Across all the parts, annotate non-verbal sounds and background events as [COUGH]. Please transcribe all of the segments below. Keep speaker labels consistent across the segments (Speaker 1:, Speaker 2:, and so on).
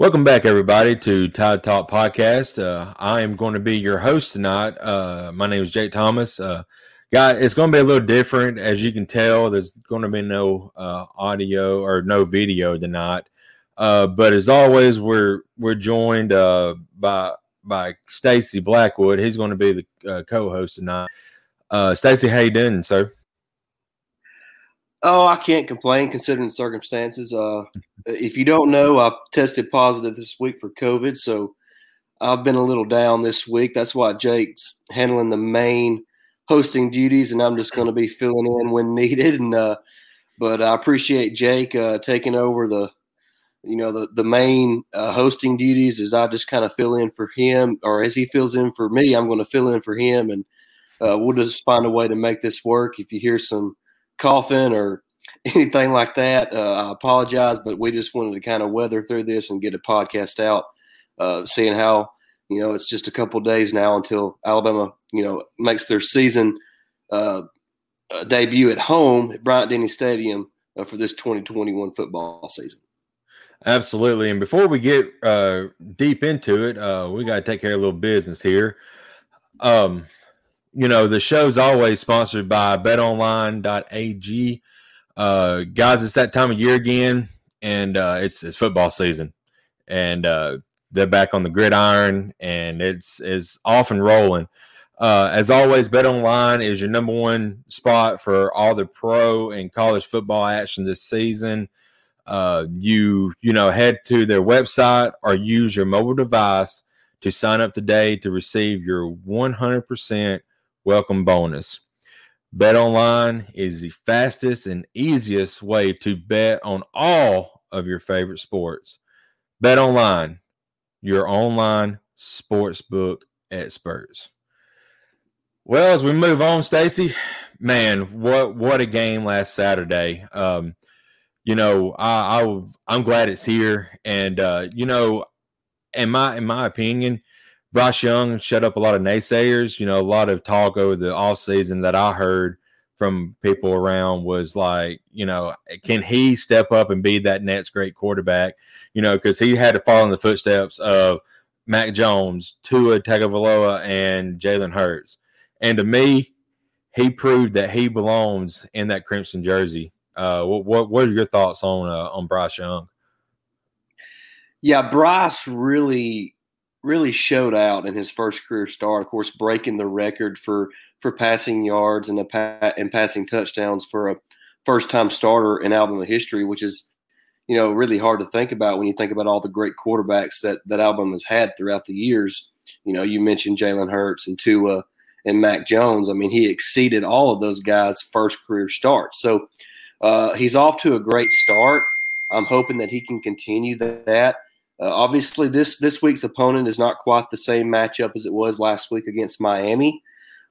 Speaker 1: Welcome back, everybody, to Tide Talk Podcast. Uh, I am going to be your host tonight. Uh, my name is Jake Thomas. Uh, guy, it's going to be a little different, as you can tell. There's going to be no uh, audio or no video tonight. Uh, but as always, we're we're joined uh, by by Stacey Blackwood. He's going to be the co-host tonight. Stacey, how you doing, sir?
Speaker 2: Oh, I can't complain considering the circumstances. Uh, if you don't know, I tested positive this week for COVID, so I've been a little down this week. That's why Jake's handling the main hosting duties, and I'm just going to be filling in when [LAUGHS] needed. And uh, but I appreciate Jake uh, taking over the, you know, the the main uh, hosting duties. As I just kind of fill in for him, or as he fills in for me, I'm going to fill in for him, and uh, we'll just find a way to make this work. If you hear some coughing or [LAUGHS] anything like that, uh, I apologize, but we just wanted to kind of weather through this and get a podcast out, uh, seeing how you know it's just a couple days now until Alabama you know makes their season uh, debut at home at Bryant Denny Stadium uh, for this 2021 football season.
Speaker 1: Absolutely, and before we get uh, deep into it, uh, we got to take care of a little business here. Um, you know, the show's always sponsored by betonline.ag. Uh, guys, it's that time of year again, and uh, it's it's football season, and uh, they're back on the gridiron, and it's is off and rolling. Uh, as always, BetOnline is your number one spot for all the pro and college football action this season. Uh, you you know head to their website or use your mobile device to sign up today to receive your 100% welcome bonus. Bet online is the fastest and easiest way to bet on all of your favorite sports. Bet online, your online sportsbook experts. Well, as we move on, Stacey, man, what what a game last Saturday. Um, you know, I, I I'm glad it's here, and uh, you know, in my in my opinion, Bryce Young shut up a lot of naysayers. You know, a lot of talk over the off season that I heard from people around was like, you know, can he step up and be that next great quarterback? You know, because he had to follow in the footsteps of Mac Jones, Tua Tagovailoa, and Jalen Hurts. And to me, he proved that he belongs in that crimson jersey. Uh, what, what what are your thoughts on uh, on Bryce Young?
Speaker 2: Yeah, Bryce really really showed out in his first career start. Of course, breaking the record for for passing yards and pa- and passing touchdowns for a first time starter in Alabama history, which is you know really hard to think about when you think about all the great quarterbacks that that Alabama has had throughout the years. You know, you mentioned Jalen Hurts and Tua and Mac Jones. I mean, he exceeded all of those guys' first career starts. So uh, he's off to a great start. I'm hoping that he can continue that. Uh, obviously, this this week's opponent is not quite the same matchup as it was last week against Miami,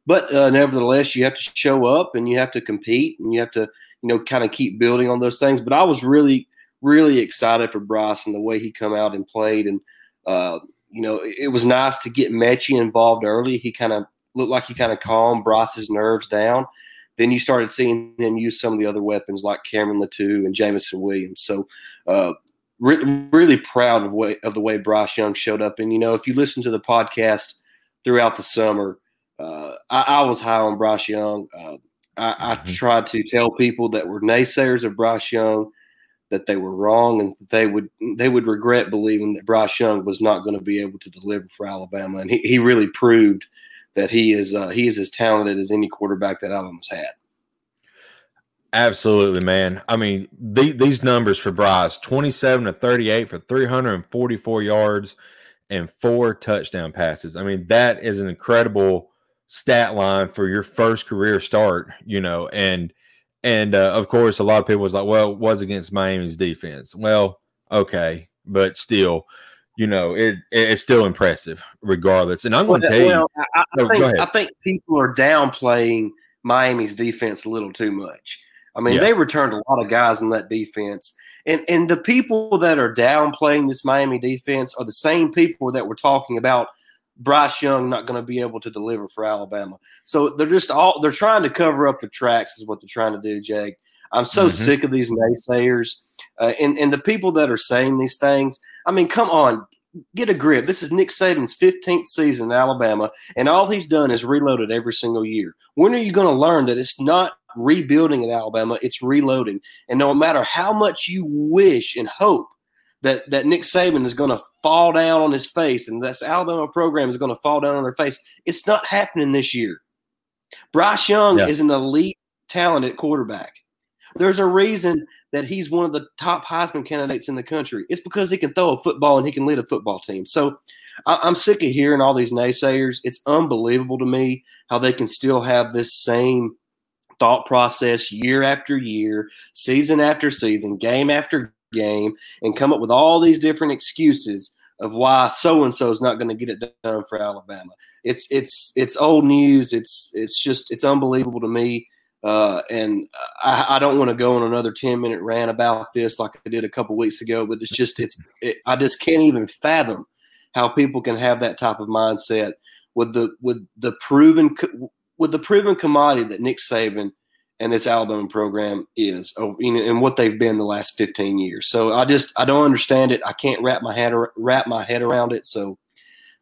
Speaker 2: but uh, nevertheless, you have to show up and you have to compete and you have to you know kind of keep building on those things. But I was really really excited for Bryce and the way he come out and played, and uh, you know it, it was nice to get Metchie involved early. He kind of looked like he kind of calmed Bryce's nerves down. Then you started seeing him use some of the other weapons like Cameron Latu and Jameson Williams. So uh, re- really proud of way of the way Bryce Young showed up. And you know, if you listen to the podcast throughout the summer, uh, I, I, was high on Bryce Young. Uh, I, I mm-hmm. tried to tell people that were naysayers of Bryce Young that they were wrong and they would they would regret believing that Bryce Young was not going to be able to deliver for Alabama. And he, he really proved that he is uh, he is as talented as any quarterback that Alabama's had.
Speaker 1: Absolutely, man. I mean, the, these numbers for Bryce 27 to 38 for 344 yards and four touchdown passes. I mean, that is an incredible stat line for your first career start, you know. And, and uh, of course, a lot of people was like, well, it was against Miami's defense. Well, okay, but still, you know, it it's still impressive regardless. And I'm going to tell well,
Speaker 2: you, I, I, oh, think, I think people are downplaying Miami's defense a little too much. I mean, yeah. they returned a lot of guys in that defense. And and the people that are downplaying this Miami defense are the same people that were talking about Bryce Young not going to be able to deliver for Alabama. So they're just all they're trying to cover up the tracks is what they're trying to do, Jake. I'm so mm-hmm. sick of these naysayers. Uh, and and the people that are saying these things, I mean, come on, get a grip. This is Nick Saban's 15th season in Alabama, and all he's done is reloaded every single year. When are you going to learn that it's not rebuilding at Alabama, it's reloading? And no matter how much you wish and hope that, that Nick Saban is going to fall down on his face and this Alabama program is going to fall down on their face, it's not happening this year. Bryce Young yeah. is an elite talented quarterback. There's a reason that he's one of the top Heisman candidates in the country. It's because he can throw a football and he can lead a football team. So I, am sick of hearing all these naysayers. It's unbelievable to me how they can still have this same thought process year after year, season after season, game after game, and come up with all these different excuses of why so and so is not going to get it done for Alabama. It's it's it's old news. It's it's just it's unbelievable to me uh, and I, I don't want to go on another 10 minute rant about this like I did a couple weeks ago, but it's just, it's, it, I just can't even fathom how people can have that type of mindset with the, with the proven, with the proven commodity that Nick Saban and this Alabama program is, you know, and what they've been the last 15 years. So I just, I don't understand it. I can't wrap my head, wrap my head around it. So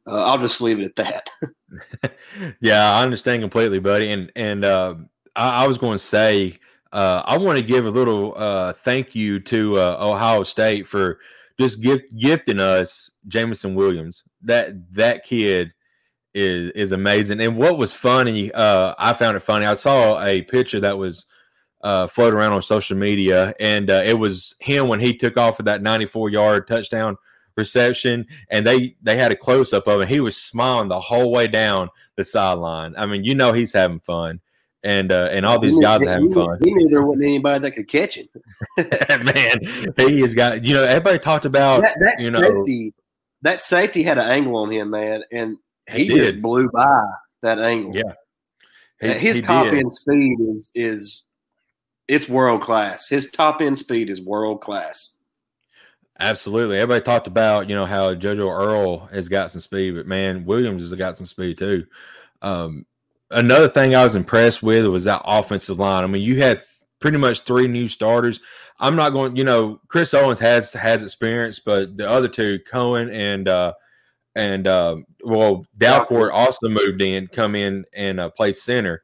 Speaker 2: uh, I'll just leave it at that. [LAUGHS] [LAUGHS]
Speaker 1: yeah, I understand completely, buddy. And, and, uh, I, I was going to say, uh, I want to give a little uh, thank you to uh, Ohio State for just gift, gifting us Jameson Williams. That that kid is is amazing. And what was funny, uh, I found it funny. I saw a picture that was uh, floating around on social media, and uh, it was him when he took off for that 94 yard touchdown reception, and they they had a close up of him. He was smiling the whole way down the sideline. I mean, you know, he's having fun and uh, and all these guys are having fun.
Speaker 2: He knew there wasn't anybody that could catch him. [LAUGHS]
Speaker 1: Man, he has got you know everybody talked about that, that you know
Speaker 2: safety, that safety had an angle on him, man, and he, he just blew by that angle.
Speaker 1: Yeah,
Speaker 2: he, his top did. end speed is is it's world class. His top end speed is world class.
Speaker 1: Absolutely. Everybody talked about, you know, how JoJo Earle has got some speed, but man, Williams has got some speed too. Um, another thing I was impressed with was that offensive line. I mean, you had pretty much three new starters. I'm not going, you know, Chris Owens has has experience, but the other two, Cohen and uh and uh well, Dalcourt also moved in, come in and uh, play center.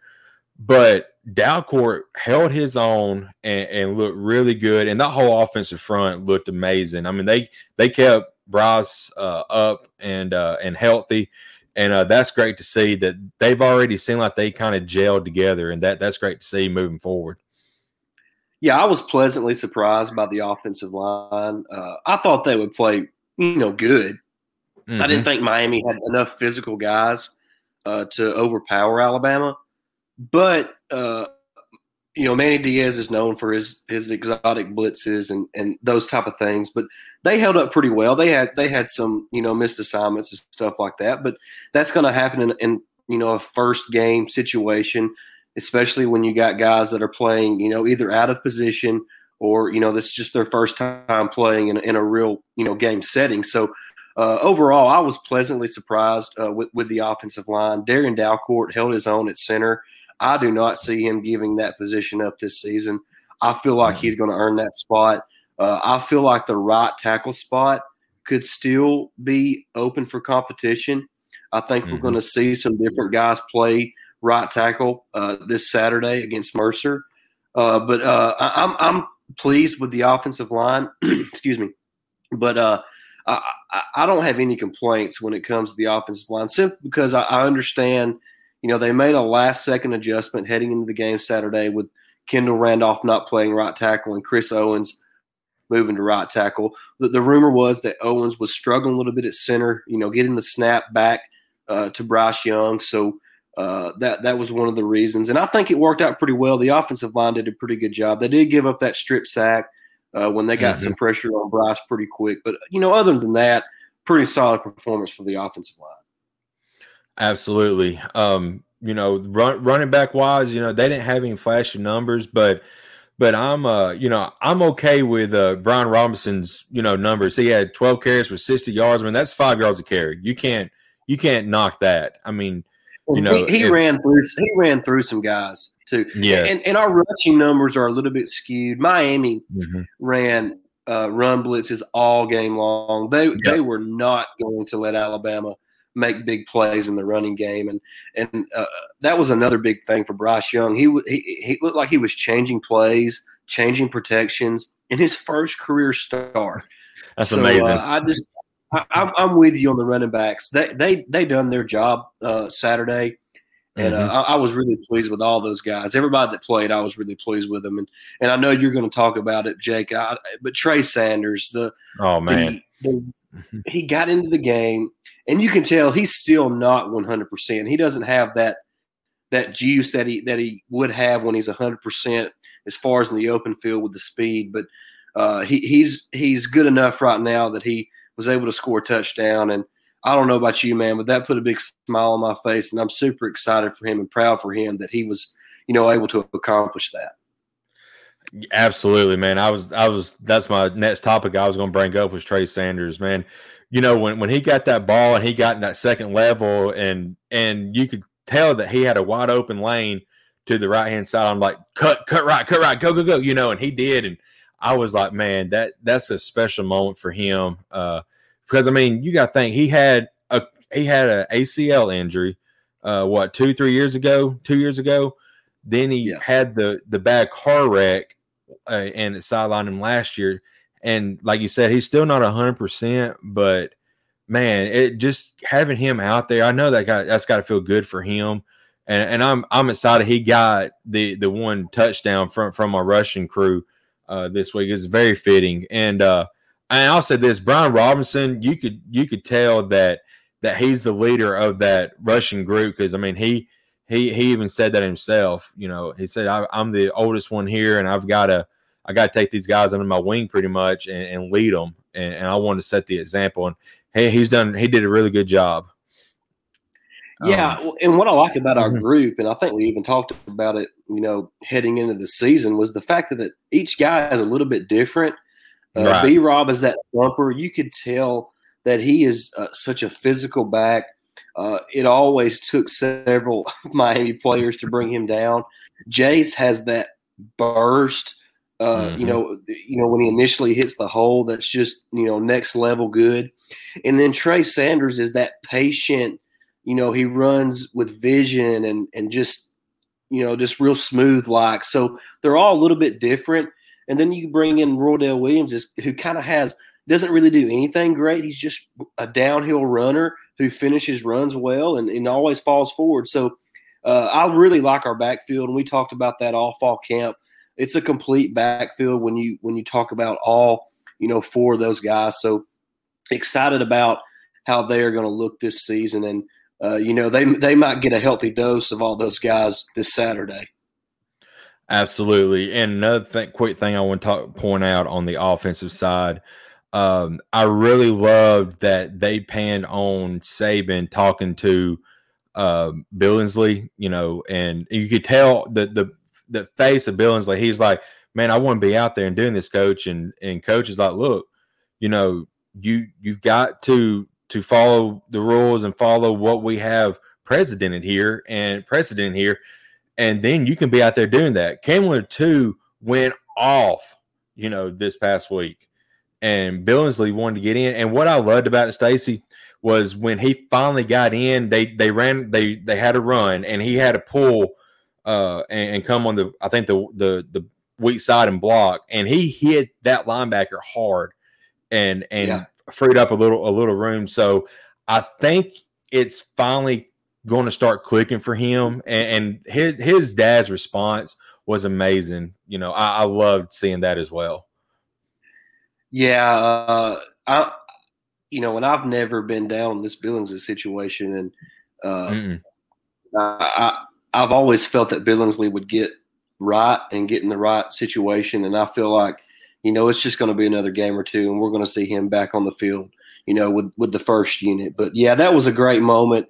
Speaker 1: But Dalcourt held his own and, and looked really good, and that whole offensive front looked amazing. I mean, they they kept Bryce uh, up and uh, and healthy and uh, that's great to see that they've already seemed like they kind of gelled together, and that that's great to see moving forward.
Speaker 2: Yeah, I was pleasantly surprised by the offensive line. Uh, I thought they would play, you know, good. Mm-hmm. I didn't mm-hmm. think Miami had enough physical guys uh, to overpower Alabama, but uh, you know, Manny Diaz is known for his his exotic blitzes and and those type of things, but they held up pretty well. They had they had some you know missed assignments and stuff like that, but that's going to happen in, in you know a first game situation, especially when you got guys that are playing you know either out of position or you know that's just their first time playing in, in a real you know game setting. So uh, overall, I was pleasantly surprised uh, with with the offensive line. Darrian Dalcourt held his own at center. I do not see him giving that position up this season. I feel like he's going to earn that spot. Uh, I feel like the right tackle spot could still be open for competition. I think mm-hmm. we're going to see some different guys play right tackle uh, this Saturday against Mercer. Uh, but uh, I, am I'm pleased with the offensive line. [CLEARS THROAT] Excuse me, but uh, I, I don't have any complaints when it comes to the offensive line, simply because I, I understand – you know, they made a last second adjustment heading into the game Saturday with Kendall Randolph not playing right tackle and Chris Owens moving to right tackle. The, the rumor was that Owens was struggling a little bit at center, you know, getting the snap back uh, to Bryce Young. So uh, that that was one of the reasons, and I think it worked out pretty well. The offensive line did a pretty good job. They did give up that strip sack uh, when they got mm-hmm. some pressure on Bryce pretty quick, but you know, other than that, pretty solid performance for the offensive line.
Speaker 1: Absolutely. Um, you know, run, running back wise, you know, they didn't have any flashy numbers, but but I'm uh, you know, I'm okay with uh Brian Robinson's, you know, numbers. He had 12 carries for 60 yards. I mean, that's five yards a carry. You can't you can't knock that. I mean, you know,
Speaker 2: he, he if, ran through he ran through some guys too.
Speaker 1: Yeah.
Speaker 2: And and our rushing numbers are a little bit skewed. Miami mm-hmm. ran uh, run blitzes all game long. They yep. they were not going to let Alabama make big plays in the running game, and and uh, that was another big thing for Bryce Young. He, he he looked like he was changing plays, changing protections in his first career start.
Speaker 1: That's so, amazing.
Speaker 2: Uh, I just I, am with you on the running backs. They they they done their job uh, Saturday, and uh, mm-hmm. uh, I, I, was really pleased with all those guys. Everybody that played, I was really pleased with them. And and I know you're going to talk about it, Jake. I, but Trey Sanders, the
Speaker 1: oh man,
Speaker 2: the, mm-hmm. he got into the game, and you can tell he's still not 100. percent He doesn't have that that juice that he that he would have when he's 100 percent as far as in the open field with the speed. But uh, he, he's he's good enough right now that he was able to score a touchdown. And I don't know about you, man, but that put a big smile on my face, and I'm super excited for him and proud for him that he was, you know, able to accomplish that.
Speaker 1: Absolutely, man. I was, I was. That's my next topic. I was going to bring up was Trey Sanders, man. You know, when when he got that ball and he got in that second level, and and you could tell that he had a wide open lane to the right hand side. I'm like, cut, cut right, cut right, go, go, go. You know, and he did, and I was like, man, that that's a special moment for him. Uh, because I mean, you got to think he had a he had an ACL injury, uh, what two three years ago, two years ago. Then he yeah. had the the bad car wreck, uh, and it sidelined him last year. And like you said, he's still not hundred percent, but man, it just having him out there, I know that guy that's got to feel good for him. And, and I'm I'm excited he got the the one touchdown from from our Russian crew uh, this week. is very fitting. And uh, and I'll say this: Brian Robinson, you could you could tell that that he's the leader of that Russian group because I mean he he he even said that himself. You know, he said I, am the oldest one here, and I've got to I got to take these guys under my wing pretty much and, and lead them. And, and, I want to set the example. And hey, he's done. He did a really good job.
Speaker 2: Yeah, um, and what I like about our mm-hmm. group, and I think we even talked about it, you know, heading into the season, was the fact that, that each guy is a little bit different. Uh, right. B Rob is that bumper. You could tell that he is uh, such a physical back. Uh, it always took several [LAUGHS] Miami players to bring him down. Jace has that burst. Uh, mm-hmm. You know, you know when he initially hits the hole, that's just you know next level good. And then Trey Sanders is that patient you know, he runs with vision and and just you know just real smooth like. So they're all a little bit different. And then you bring in Roydell Williams, who kind of has doesn't really do anything great. He's just a downhill runner who finishes runs well and, and always falls forward. So uh, I really like our backfield, and we talked about that all fall camp. It's a complete backfield when you when you talk about all you know four of those guys. So excited about how they are going to look this season, and uh, you know, they they might get a healthy dose of all those guys this Saturday.
Speaker 1: Absolutely. And another thing, quick thing I want to talk, point out on the offensive side, um, I really loved that they panned on Saban talking to uh, Billingsley, you know, and you could tell the the the face of Billingsley. He's like, "Man, I want to be out there and doing this, coach." And and coach is like, "Look, you know, you you've got to to follow the rules and follow what we have precedented here and precedent here. And then you can be out there doing that. Cameron two went off, you know, this past week. And Billingsley wanted to get in. And what I loved about Stacey, was when he finally got in, they they ran they they had a run and he had to pull uh and, and come on the I think the the the weak side and block and he hit that linebacker hard and and yeah freed up a little a little room. So I think it's finally going to start clicking for him. And, and his his dad's response was amazing. You know, I, I loved seeing that as well.
Speaker 2: Yeah, uh, I you know, and I've never been down in this Billings situation, and uh, I, I have always felt that Billingsley would get right and get in the right situation, and I feel like you know, it's just going to be another game or two, and we're going to see him back on the field, you know, with with the first unit. But yeah, that was a great moment.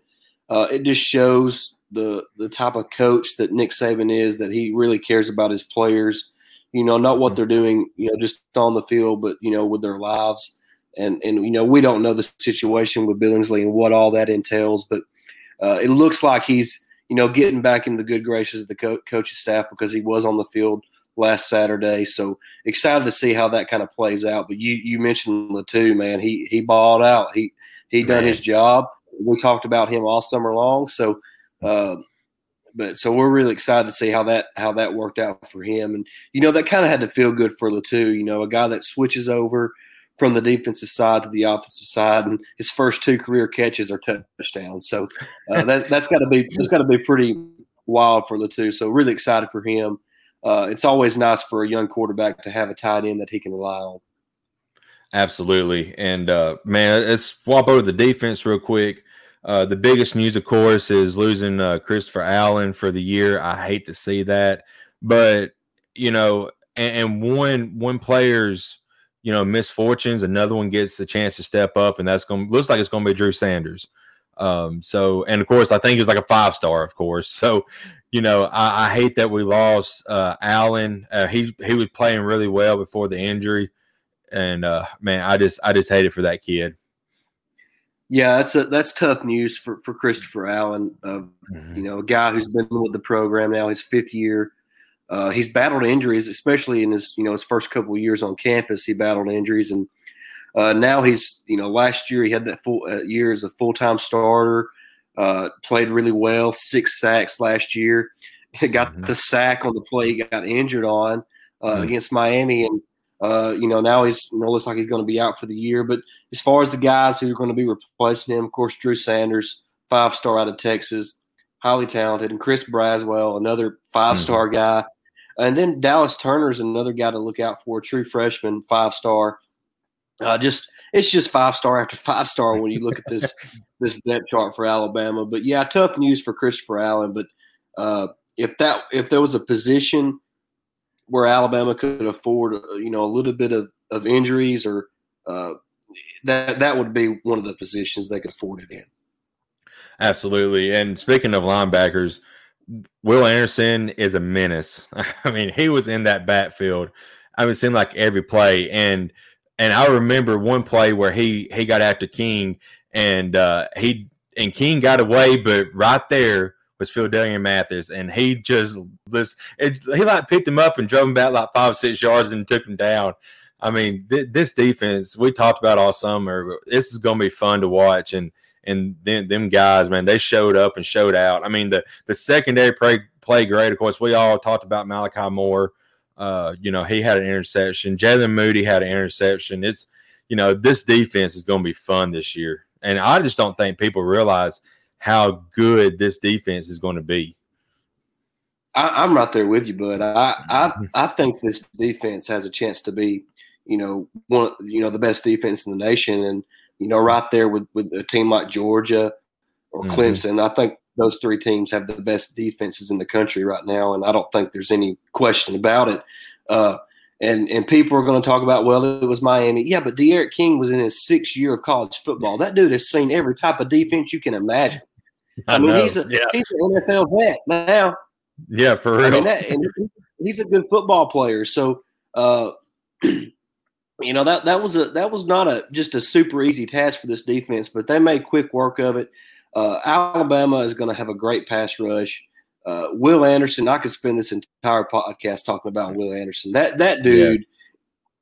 Speaker 2: Uh, it just shows the the type of coach that Nick Saban is. That he really cares about his players. You know, not what they're doing, you know, just on the field, but you know, with their lives. And and you know, we don't know the situation with Billingsley and what all that entails, but uh, it looks like he's you know getting back in the good graces of the co- coaching staff because he was on the field last Saturday. So excited to see how that kind of plays out. But you you mentioned Latu, man. He he balled out. He he done his job. We talked about him all summer long. So. Uh, but so we're really excited to see how that how that worked out for him, and you know that kind of had to feel good for Latu. You know, a guy that switches over from the defensive side to the offensive side, and his first two career catches are touchdowns. So uh, that that's got to be that's got to be pretty wild for Latu. So really excited for him uh, it's always nice for a young quarterback to have a tight end that he can rely on.
Speaker 1: Absolutely. And uh, man, let's swap over the defense real quick. Uh, the biggest news, of course, is losing uh, Christopher Allen for the year. I hate to see that, but you know, and, and one one player's you know misfortunes, another one gets the chance to step up, and that's going looks like it's going to be Drew Sanders. Um, so, and of course, I think he's like a five star, of course. [LAUGHS] So, you know, I, I hate that we lost uh, Allen. Uh, he he was playing really well before the injury, and uh, man, I just I just hate it for that kid.
Speaker 2: Yeah, that's a, that's tough news for, for Christopher Allen. mm-hmm. You know, a guy who's been with the program now his fifth year. Uh, he's battled injuries, especially in his you know his first couple of years on campus. He battled injuries, and uh, now he's you know last year he had that full uh, year as a full time starter. Uh, played really well, six sacks last year. [LAUGHS] got mm-hmm. the sack on the play he got injured on uh, mm-hmm. against Miami, and uh, you know now he's you know, looks like he's going to be out for the year. But as far as the guys who are going to be replacing him, of course, Drew Sanders, five star out of Texas, highly talented, and Chris Braswell, another five star mm-hmm. guy, and then Dallas Turner is another guy to look out for, true freshman, five star. Uh, just it's just five star after five star when you look at this [LAUGHS] this depth chart for Alabama. But yeah, tough news for Christopher Allen. But uh, if that if there was a position where Alabama could afford, uh, you know, a little bit of, of injuries or uh, that that would be one of the positions they could afford it in.
Speaker 1: Absolutely. And speaking of linebackers, Will Anderson is a menace. [LAUGHS] I mean, he was in that backfield. I mean, it seemed like every play and – and I remember one play where he he got after King and uh, he and King got away, but right there was Phidarian Mathis, and he just this it, he like picked him up and drove him back like five six yards and took him down. I mean, th- this defense we talked about all summer. This is going to be fun to watch, and and then them guys, man, they showed up and showed out. I mean, the the secondary play play great. Of course, we all talked about Malachi Moore. Uh, you know, he had an interception. Jaylen Moody had an interception. It's, you know, this defense is going to be fun this year. And I just don't think people realize how good this defense is going to be.
Speaker 2: I, am right there with you, bud. I, I mm-hmm. I think this defense has a chance to be, you know, one you know the best defense in the nation, and you know, right there with with a team like Georgia or mm-hmm. Clemson. I think those three teams have the best defenses in the country right now, and I don't think there's any question about it. Uh, and and people are going to talk about, well, it was Miami. Yeah, but D'Eriq King was in his sixth year of college football. That dude has seen every type of defense you can imagine. I, I mean, he's a yeah. he's an NFL vet now.
Speaker 1: Yeah, for real. I mean, that,
Speaker 2: and he's a good football player. So, uh, [CLEARS THROAT] you know that that was a that was not a just a super easy task for this defense, but they made quick work of it. Uh, Alabama is going to have a great pass rush. Uh, Will Anderson, I could spend this entire podcast talking about Will Anderson. That that dude,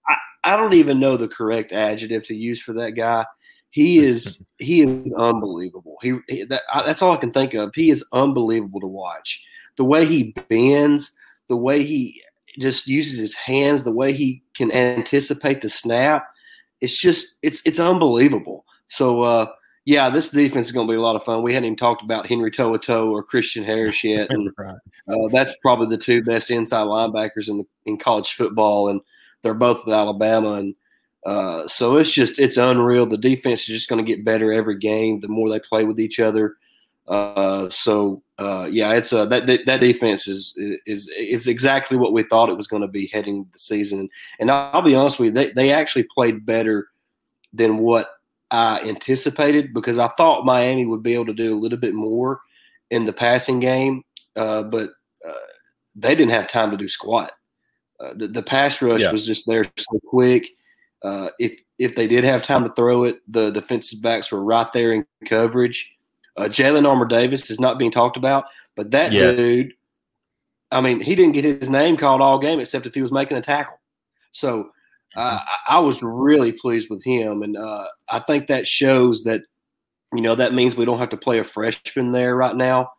Speaker 2: yeah. I, I don't even know the correct adjective to use for that guy. He [LAUGHS] is he is unbelievable. He, he that, I, that's all I can think of. He is unbelievable to watch. The way he bends, the way he just uses his hands, the way he can anticipate the snap. It's just it's it's unbelievable. So uh, yeah, this defense is going to be a lot of fun. We hadn't even talked about Henry To'oTo'o or Christian Harris [LAUGHS] yet, and uh, that's probably the two best inside linebackers in the, in college football, and they're both with Alabama, and uh, so it's just it's unreal. The defense is just going to get better every game. The more they play with each other, uh, so uh, yeah, it's uh, that that defense is is is exactly what we thought it was going to be heading the season. And I'll be honest with you, they they actually played better than what I anticipated because I thought Miami would be able to do a little bit more in the passing game, uh, but uh, they didn't have time to do squat. Uh, the, the, pass rush yeah. was just there so quick. Uh, if if they did have time to throw it, the defensive backs were right there in coverage. Uh, Jalyn Armour Davis is not being talked about, but that yes. dude I mean, he didn't get his name called all game except if he was making a tackle. So uh, I was really pleased with him, and uh, I think that shows that you know that means we don't have to play a freshman there right now.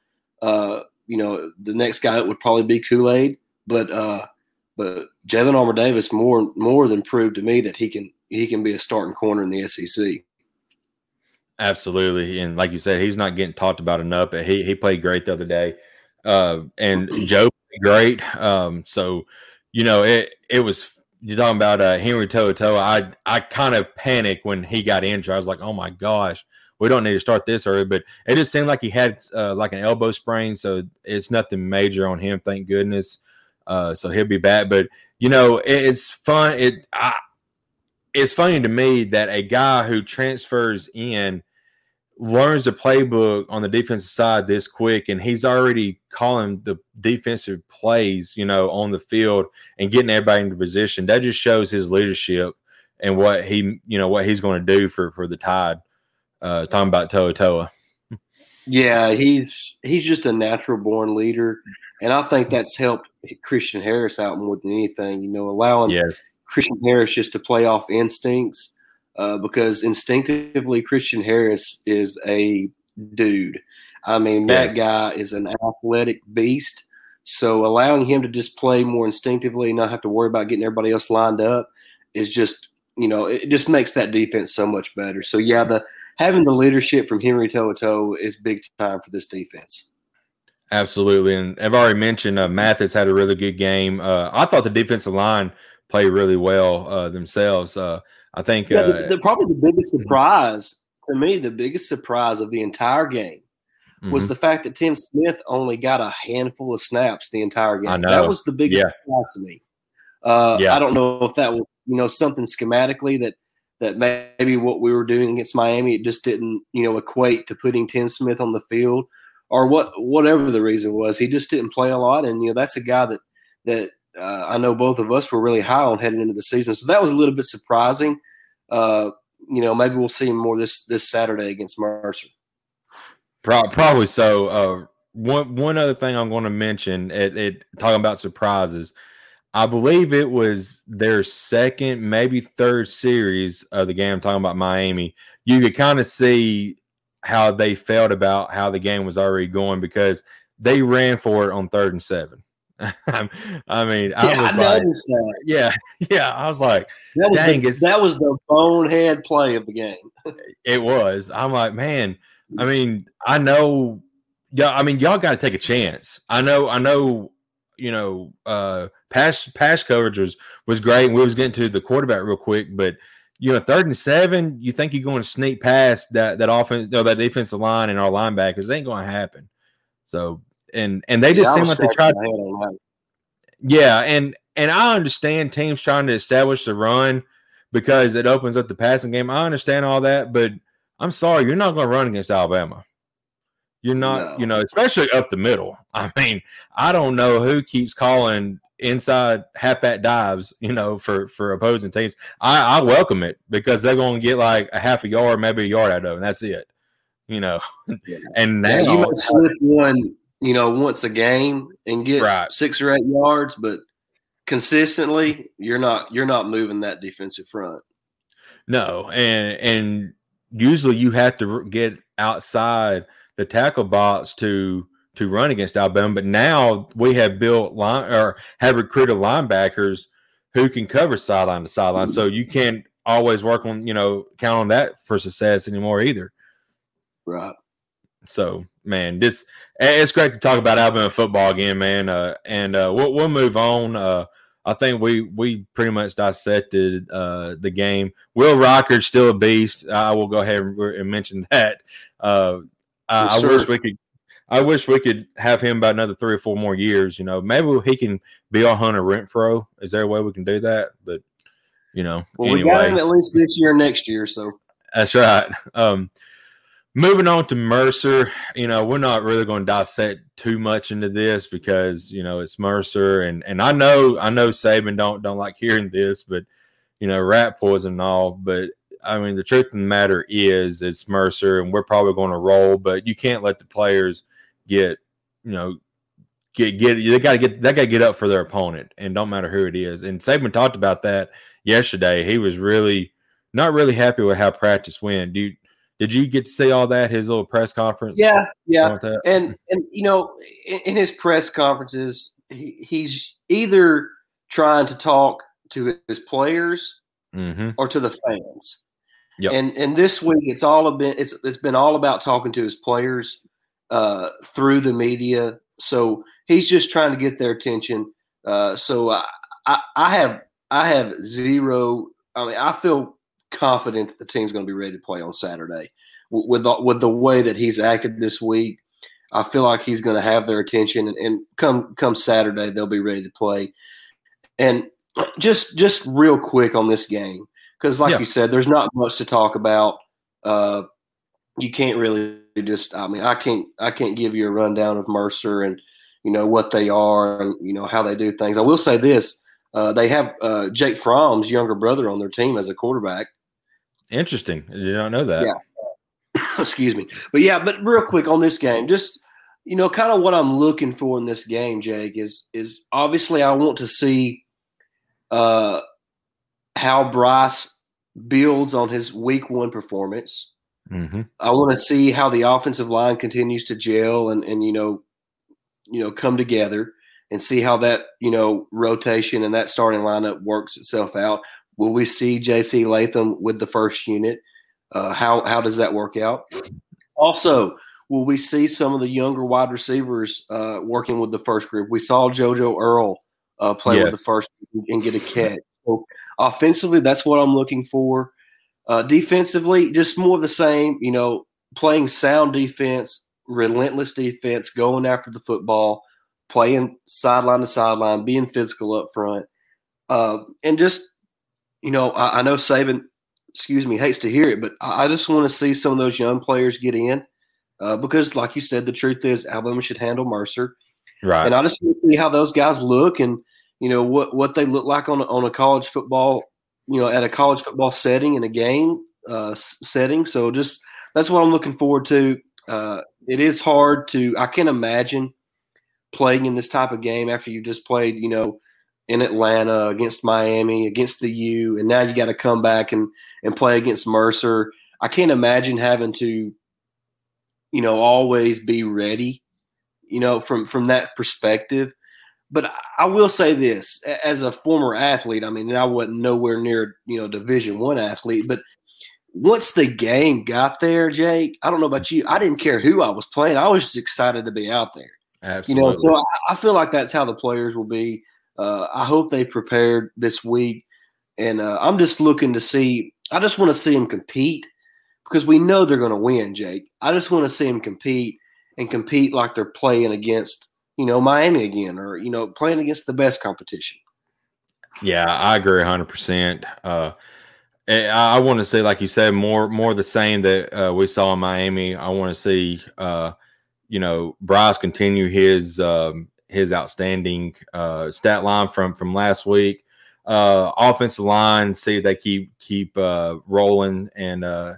Speaker 2: Uh, you know, the next guy would probably be Kool Aid, but uh, but Jalyn Armour Davis more more than proved to me that he can he can be a starting corner in the SEC.
Speaker 1: Absolutely, and like you said, he's not getting talked about enough. But he he played great the other day, uh, and [CLEARS THROAT] Joe great. Um, so you know it it was you're talking about uh, Henry To'oTo'o. I I kind of panicked when he got injured. I was like, oh my gosh, we don't need to start this early. But it just seemed like he had uh, like an elbow sprain, so it's nothing major on him. Thank goodness. Uh, so he'll be back. But you know, it, it's fun. It I, it's funny to me that a guy who transfers in learns the playbook on the defensive side this quick and he's already calling the defensive plays, you know, on the field and getting everybody into position. That just shows his leadership and what he, you know, what he's going to do for for the Tide. Uh, talking about To'oTo'o.
Speaker 2: Yeah, he's he's just a natural born leader, and I think that's helped Christian Harris out more than anything. You know, allowing
Speaker 1: yes.
Speaker 2: Christian Harris just to play off instincts uh, because instinctively Christian Harris is a dude. I mean, that guy is an athletic beast. So allowing him to just play more instinctively, and not have to worry about getting everybody else lined up, is just you know it just makes that defense so much better. So yeah, the having the leadership from Henry To'oTo'o is big time for this defense.
Speaker 1: Absolutely, and I've already mentioned uh, Mathis had a really good game. Uh, I thought the defensive line played really well uh, themselves. Uh, I think
Speaker 2: yeah, the, uh, the, probably the biggest mm-hmm. surprise to me, the biggest surprise of the entire game mm-hmm. was the fact that Tim Smith only got a handful of snaps the entire game. That was the biggest yeah. surprise to me. Uh, yeah. I don't know if that was you know something schematically that that maybe what we were doing against Miami it just didn't you know equate to putting Tim Smith on the field or what whatever the reason was. He just didn't play a lot, and you know that's a guy that that uh, I know both of us were really high on heading into the season. So that was a little bit surprising. Uh, you know, maybe we'll see him more this this Saturday against Mercer.
Speaker 1: Probably so. Uh, one one other thing I'm going to mention, it, it talking about surprises. I believe it was their second, maybe third series of the game. Talking about Miami. You could kind of see how they felt about how the game was already going because they ran for it on third and seven. [LAUGHS] I mean, yeah, I was I like, that. yeah, [LAUGHS] yeah. I was like,
Speaker 2: that was, dang, the, that was the bonehead play of the game. [LAUGHS]
Speaker 1: it was. I'm like, man. I mean, I know. Yeah, I mean, y'all got to take a chance. I know. I know. You know, uh, pass pass coverage was was great. We was getting to the quarterback real quick, but you know, third and seven, you think you're going to sneak past that that offense, know, that defensive line and our linebackers? It ain't going to happen. So and and they just yeah, seem like they tried. Yeah, and and I understand teams trying to establish the run because it opens up the passing game. I understand all that, but I'm sorry, you're not going to run against Alabama. You're not, no. you know, especially up the middle. [LAUGHS] I mean, I don't know who keeps calling inside halfback dives, you know, for for opposing teams. I, I welcome it because they're going to get like a half a yard, maybe a yard out of it, and that's it. You know, yeah. [LAUGHS] and now
Speaker 2: yeah, you might slip one you know, once a game and get right. six or eight yards, but consistently, you're not you're not moving that defensive front.
Speaker 1: No, and and usually you have to get outside the tackle box to to run against Alabama. But now we have built line or have recruited linebackers who can cover sideline to sideline. So you can't always work on you know count on that for success anymore either.
Speaker 2: Right.
Speaker 1: So man, this it's great to talk about Alabama football again, man. Uh, and uh, we'll, we'll move on. Uh, I think we we pretty much dissected uh, the game. Will Reichard's still a beast. I will go ahead and mention that. Uh, I, I wish we could. I wish we could have him about another three or four more years. You know, maybe he can be our Hunter Renfrow. Is there a way we can do that? But you know,
Speaker 2: well, anyway. we got him at least this year, next year. So
Speaker 1: that's right. Um, moving on to Mercer, you know, we're not really going to dissect too much into this because you know it's Mercer, and and I know I know Saban don't don't like hearing this, but you know, rat poison and all. But I mean, the truth of the matter is, it's Mercer, and we're probably going to roll. But you can't let the players get you know get get they got to get they got to get up for their opponent, and don't matter who it is. And Saban talked about that yesterday. He was really not really happy with how practice went. Do you, did you get to see all that? His little press conference.
Speaker 2: Yeah, yeah. And and you know, in, in his press conferences, he, he's either trying to talk to his players
Speaker 1: mm-hmm.
Speaker 2: or to the fans.
Speaker 1: Yep.
Speaker 2: And and this week it's all been it's it's been all about talking to his players uh, through the media. So he's just trying to get their attention. Uh, so I, I, I have I have zero. I mean, I feel confident that the team's going to be ready to play on Saturday with the, with the way that he's acted this week. I feel like he's going to have their attention, and, and come come Saturday they'll be ready to play. And just just real quick on this game because, like yeah. you said, there's not much to talk about. Uh, you can't really just. I mean, I can't I can't give you a rundown of Mercer and you know what they are and you know how they do things. I will say this: uh, they have uh, Jake Fromm's younger brother on their team as a quarterback.
Speaker 1: Interesting. I did not know that.
Speaker 2: Yeah. [COUGHS] Excuse me. But yeah, but real quick on this game, just you know, kind of what I'm looking for in this game, Jake, is is obviously I want to see uh how Bryce builds on his week one performance.
Speaker 1: Mm-hmm.
Speaker 2: I want to see how the offensive line continues to gel and and you know, you know, come together and see how that you know rotation and that starting lineup works itself out. Will we see J.C. Latham with the first unit? Uh, how how does that work out? Also, will we see some of the younger wide receivers uh, working with the first group? We saw JoJo Earle uh, play yes. with the first and get a catch. So offensively, that's what I'm looking for. Uh, defensively, just more of the same. You know, playing sound defense, relentless defense, going after the football, playing sideline to sideline, being physical up front, uh, and just you know, I, I, know Saban, excuse me, hates to hear it, but I, I just want to see some of those young players get in uh, because, like you said, the truth is Alabama should handle Mercer,
Speaker 1: right?
Speaker 2: And I just want to see how those guys look and you know what what they look like on a, on a college football, you know, at a college football setting in a game uh, setting. So just that's what I'm looking forward to. Uh, it is hard to I can imagine playing in this type of game after you just played, you know, in Atlanta against Miami, against the U, and now you got to come back and and play against Mercer. I can't imagine having to, you know, always be ready, you know, from from that perspective. But I will say this: as a former athlete, I mean, I wasn't nowhere near you know Division One athlete, but once the game got there, Jake, I don't know about you, I didn't care who I was playing. I was just excited to be out there.
Speaker 1: Absolutely.
Speaker 2: You know, so I, I feel like that's how the players will be uh, I hope they prepared this week, and uh, I'm just looking to see. I just want to see them compete because we know they're going to win, Jake. I just want to see them compete and compete like they're playing against, you know, Miami again, or you know, playing against the best competition.
Speaker 1: Yeah, I agree 100. Uh, percent I want to see, like you said, more more the same that uh, we saw in Miami. I want to see, uh, you know, Bryce continue his um, his outstanding uh, stat line from from last week. Uh, offensive line, see if they keep keep uh, rolling and uh,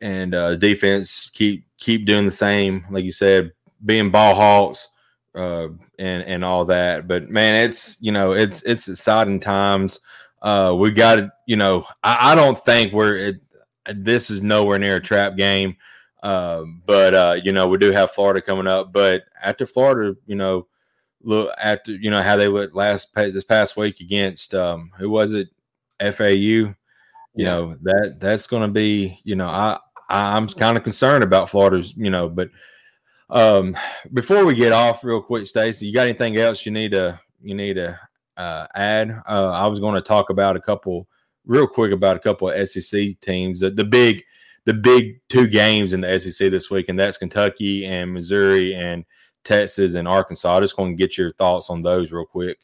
Speaker 1: and uh, defense keep keep doing the same, like you said, being ball hawks uh, and and all that. But man, it's you know it's it's exciting times. Uh, we got to you know I, I don't think we're it, this is nowhere near a trap game. Uh, but uh, you know we do have Florida coming up. But after Florida, you know look after you know how they looked last this past week against um, who was it FAU. You yeah. know that that's going to be you know I I'm kind of concerned about Florida's you know but um before we get off real quick Stacey you got anything else you need to you need to uh, add uh, I was going to talk about a couple real quick about a couple of SEC teams the, the big the big two games in the SEC this week and that's Kentucky and Missouri and Texas and Arkansas. I just want to get your thoughts on those real quick.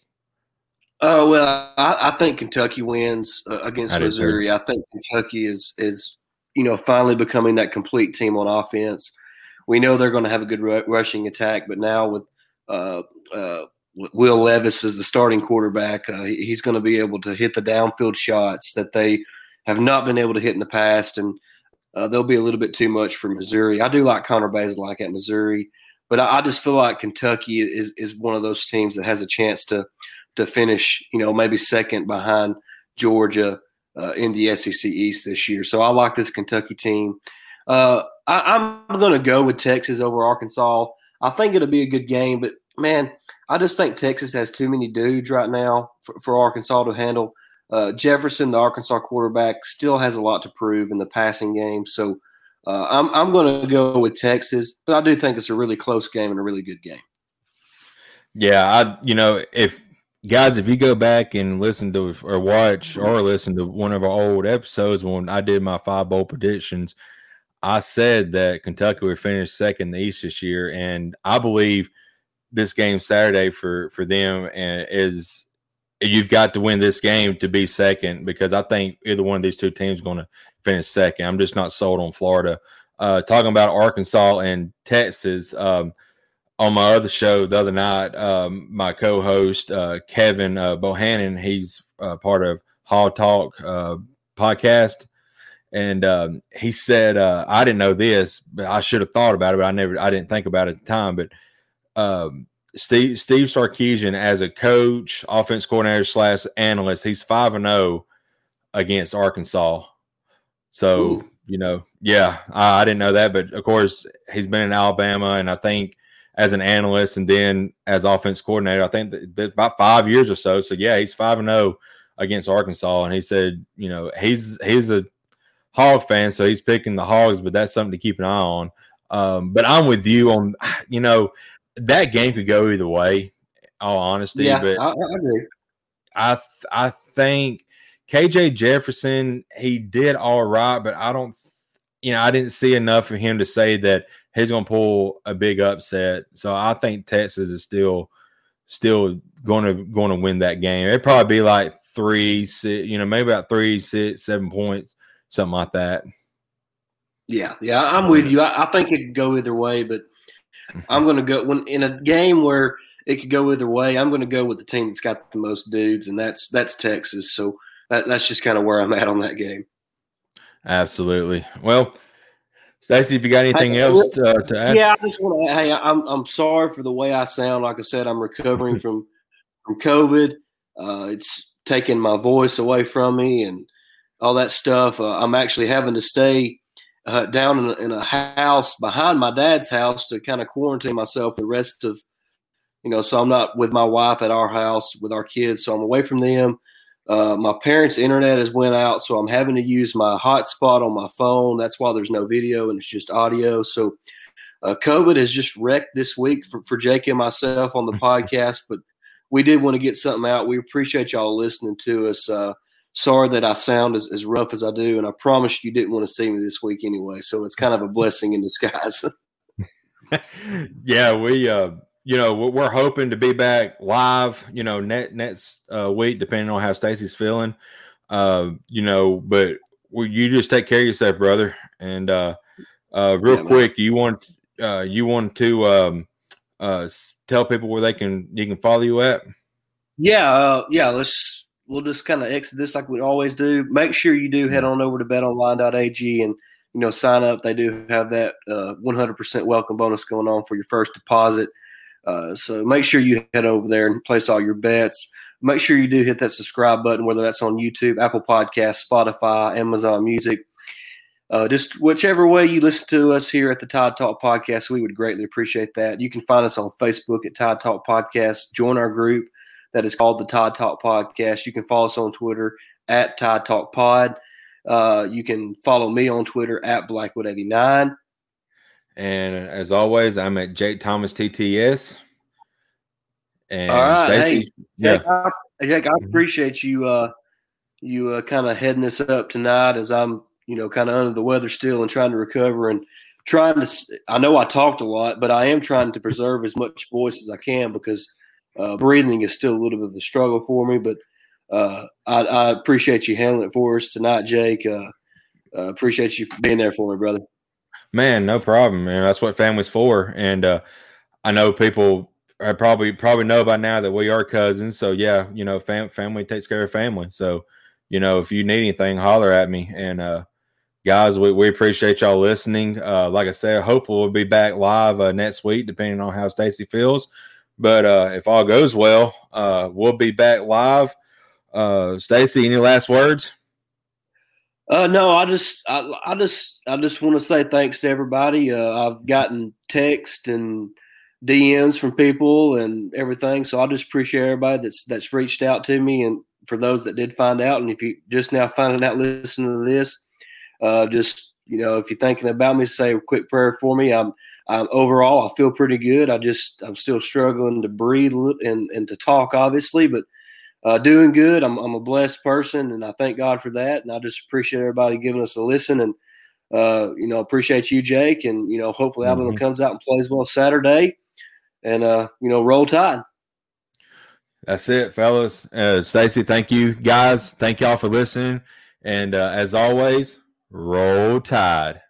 Speaker 2: Oh uh, well, I, I, think Kentucky wins uh, against I Missouri. I think Kentucky is is you know finally becoming that complete team on offense. We know they're going to have a good rushing attack, but now with uh, uh Will Levis as the starting quarterback, uh, he's going to be able to hit the downfield shots that they have not been able to hit in the past, and uh, they'll be a little bit too much for Missouri. I do like Connor Bazelak at Missouri. but I, I, just feel like Kentucky is is one of those teams that has a chance to to finish, you know, maybe second behind Georgia uh, in the SEC East this year. So I like this Kentucky team. Uh, I, am going to go with Texas over Arkansas. I think it'll be a good game, but man, I just think Texas has too many dudes right now for, for Arkansas to handle. Uh, Jefferson, the Arkansas quarterback, still has a lot to prove in the passing game. So uh, I'm I'm going to go with Texas, but I do think it's a really close game and a really good game.
Speaker 1: Yeah, I you know if guys, if you go back and listen to or watch or listen to one of our old episodes when I did my five bowl predictions, I said that Kentucky would finish second in the East this year, and I believe this game Saturday for for them is you've got to win this game to be second because I think either one of these two teams going to finish second. I'm just not sold on Florida. Uh, talking about Arkansas and Texas. Um, on my other show the other night, um, my co-host uh, Kevin uh, Bohannon, he's uh, part of Hall Talk uh, podcast, and um, he said uh, I didn't know this, but I should have thought about it, but I never, I didn't think about it at the time. But um, Steve Steve Sarkisian, as a coach, offense coordinator slash analyst, he's five and zero oh against Arkansas. So Ooh. you know, yeah, I, I didn't know that, but of course he's been in Alabama, and I think as an analyst and then as offense coordinator. I think that, that about five years or so. So yeah, he's five and zero oh against Arkansas, and he said, you know, he's he's a hog fan, so he's picking the hogs, but that's something to keep an eye on. Um, but I'm with you on, [SIGHS] you know, that game could go either way. All honesty,
Speaker 2: yeah,
Speaker 1: but
Speaker 2: I, I agree.
Speaker 1: I I think KJ Jefferson he did all right, but I don't, you know, I didn't see enough of him to say that he's going to pull a big upset. So I think Texas is still still going to going to win that game. It'd probably be like three, six, you know, maybe about three, six, seven points, something like that.
Speaker 2: Yeah, yeah, I'm with you. I, I think it could go either way, but mm-hmm. I'm going to go when in a game where it could go either way. I'm going to go with the team that's got the most dudes, and that's that's Texas. So that, that's just kind of where I'm at on that game.
Speaker 1: Absolutely. Well, Stacey, if you got anything hey, else to, to, add?
Speaker 2: Yeah, I just want to. Hey, I'm I'm sorry for the way I sound. Like I said, I'm recovering [LAUGHS] from from COVID. Uh, it's taking my voice away from me and all that stuff. Uh, I'm actually having to stay uh, down in a, in a, house behind my dad's house to kind of quarantine myself the rest of, you know, so I'm not with my wife at our house with our kids. So I'm away from them. Uh, my parents' internet has went out, so I'm having to use my hotspot on my phone. That's why there's no video and it's just audio. So uh, COVID has just wrecked this week for, for Jake and myself on the [LAUGHS] podcast, but we did want to get something out. We appreciate y'all listening to us. Sorry that I sound as, as rough as I do, and I promised you didn't want to see me this week anyway. So it's kind of a blessing in disguise. [LAUGHS]
Speaker 1: yeah, we uh, you know, we're hoping to be back live, you know, net, next uh, week, depending on how Stacey's feeling. Uh, you know, but you just take care of yourself, brother. And uh, uh, real yeah, quick, you want uh, you want to um, uh, tell people where they can you can follow you at?
Speaker 2: Yeah, uh, yeah. Let's we'll just kind of exit this like we always do. Make sure you do head on over to betonline.ag and you know sign up. They do have that uh, 100% welcome bonus going on for your first deposit. Uh, so make sure you head over there and place all your bets. Make sure you do hit that subscribe button, whether that's on YouTube, Apple Podcasts, Spotify, Amazon Music. Uh, just whichever way you listen to us here at the Tide Talk Podcast, we would greatly appreciate that. You can find us on Facebook at Tide Talk Podcast. Join our group that is called the Tide Talk Podcast. You can follow us on Twitter at Tide Talk Pod. Uh, you can follow me on Twitter at Blackwood89.
Speaker 1: And as always, I'm at Jake Thomas TTS.
Speaker 2: And all right, Stacey, hey, yeah, Jake, I, Jake, I appreciate you. Uh, you uh, kind of heading this up tonight as I'm, you know, kind of under the weather still and trying to recover and trying to. I know I talked a lot, but I am trying to preserve as much voice as I can because uh, breathing is still a little bit of a struggle for me. But uh, I, I, appreciate you handling it for us tonight, Jake. Uh, uh appreciate you being there for me, brother.
Speaker 1: Man, no problem, man. That's what family's for. And uh, I know people I probably probably know by now that we are cousins. So yeah, you know, fam- family takes care of family. So you know, if you need anything, holler at me. And uh, guys, we, we appreciate y'all listening. Uh, like I said, hopefully we'll be back live uh, next week, depending on how Stacey feels. But uh, if all goes well, uh, we'll be back live. Uh, Stacey, any last words?
Speaker 2: Uh, no, I just, I, I just, I just want to say thanks to everybody. Uh, I've gotten text and DMs from people and everything, so I just appreciate everybody that's that's reached out to me, and for those that did find out, and if you just now finding out listening to this, uh, just you know, if you're thinking about me, say a quick prayer for me. I'm, I'm overall, I feel pretty good. I just, I'm still struggling to breathe and and to talk, obviously, but uh, doing good. I'm, I'm a blessed person, and I thank God for that. And I just appreciate everybody giving us a listen, and uh, you know, appreciate you, Jake, and you know, hopefully mm-hmm. Alabama comes out and plays well Saturday, and uh, you know, roll tide.
Speaker 1: That's it, fellas. Uh, Stacey, thank you, guys. Thank y'all for listening, and uh, as always, roll tide.